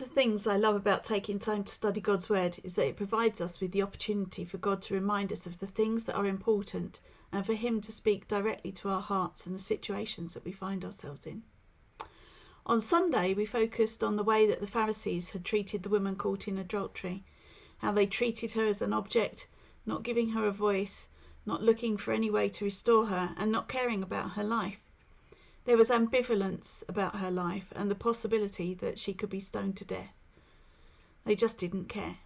things I love about taking time to study God's Word is that it provides us with the opportunity for God to remind us of the things that are important and for Him to speak directly to our hearts and the situations that we find ourselves in. On Sunday, we focused on the way that the Pharisees had treated the woman caught in adultery, how they treated her as an object, not giving her a voice, not looking for any way to restore her, and not caring about her life. There was ambivalence about her life and the possibility that she could be stoned to death. They just didn't care.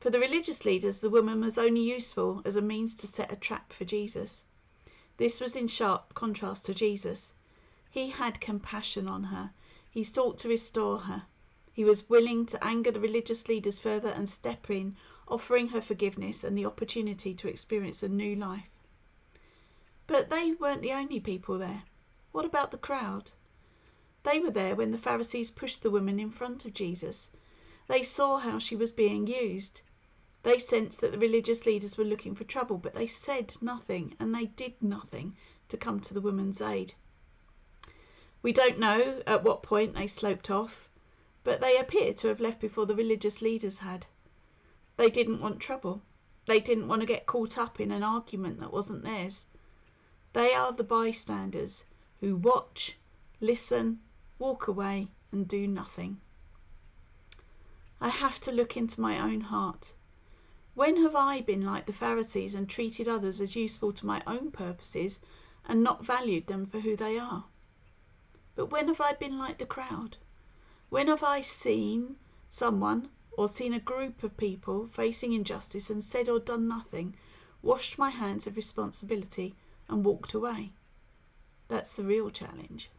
For the religious leaders, the woman was only useful as a means to set a trap for Jesus. This was in sharp contrast to Jesus. He had compassion on her. He sought to restore her. He was willing to anger the religious leaders further and step in, offering her forgiveness and the opportunity to experience a new life. But they weren't the only people there. What about the crowd? They were there when the Pharisees pushed the woman in front of Jesus. They saw how she was being used. They sensed that the religious leaders were looking for trouble, but they said nothing and they did nothing to come to the woman's aid. We don't know at what point they sloped off, but they appear to have left before the religious leaders had. They didn't want trouble. They didn't want to get caught up in an argument that wasn't theirs. They are the bystanders who watch, listen, walk away, and do nothing. I have to look into my own heart. When have I been like the Pharisees and treated others as useful to my own purposes and not valued them for who they are? But when have I been like the crowd? When have I seen someone or seen a group of people facing injustice and said or done nothing, washed my hands of responsibility, and walked away? That's the real challenge.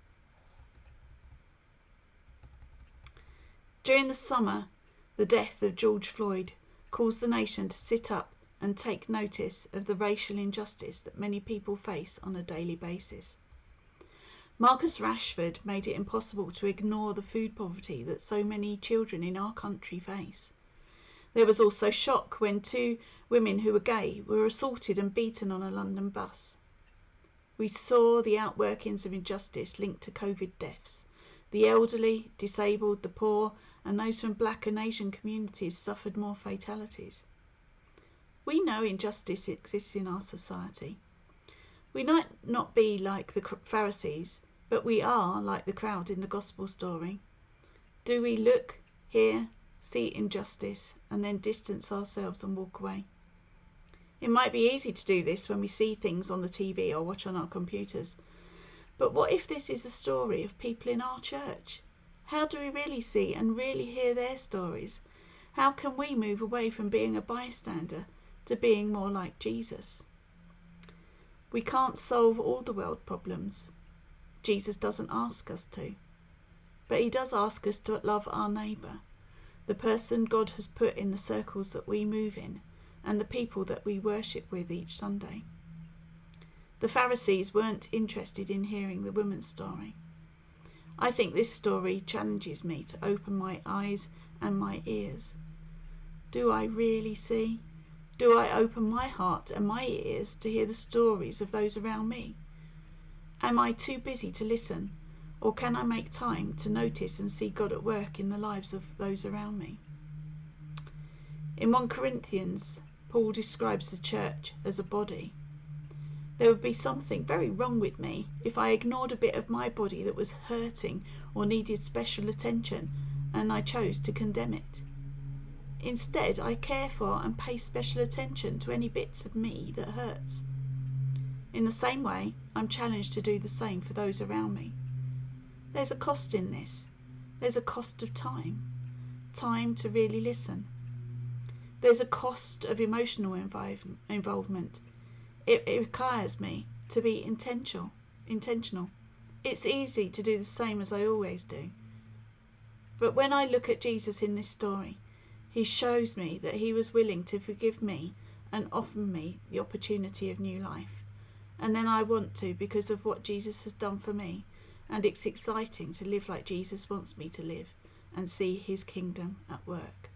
During the summer, the death of George Floyd caused the nation to sit up and take notice of the racial injustice that many people face on a daily basis. Marcus Rashford made it impossible to ignore the food poverty that so many children in our country face. There was also shock when two women who were gay were assaulted and beaten on a London bus. We saw the outworkings of injustice linked to COVID deaths. The elderly, disabled, the poor, and those from black and Asian communities suffered more fatalities. We know injustice exists in our society. We might not be like the Pharisees, but we are like the crowd in the gospel story. Do we look, hear, see injustice, and then distance ourselves and walk away? It might be easy to do this when we see things on the TV or watch on our computers. But what if this is a story of people in our church? How do we really see and really hear their stories? How can we move away from being a bystander to being more like Jesus? We can't solve all the world problems. Jesus doesn't ask us to. But he does ask us to love our neighbour, the person God has put in the circles that we move in, and the people that we worship with each Sunday. The Pharisees weren't interested in hearing the woman's story. I think this story challenges me to open my eyes and my ears. Do I really see? Do I open my heart and my ears to hear the stories of those around me? Am I too busy to listen, or can I make time to notice and see God at work in the lives of those around me? In 1 Corinthians Paul describes the church as a body. There would be something very wrong with me if I ignored a bit of my body that was hurting or needed special attention and I chose to condemn it. Instead, I care for and pay special attention to any bits of me that hurts. In the same way, I'm challenged to do the same for those around me. There's a cost in this. There's a cost of time. Time to really listen there's a cost of emotional involvement. It, it requires me to be intentional. Intentional. It's easy to do the same as I always do. But when I look at Jesus in this story, he shows me that he was willing to forgive me and offer me the opportunity of new life. And then I want to because of what Jesus has done for me. And it's exciting to live like Jesus wants me to live and see his kingdom at work.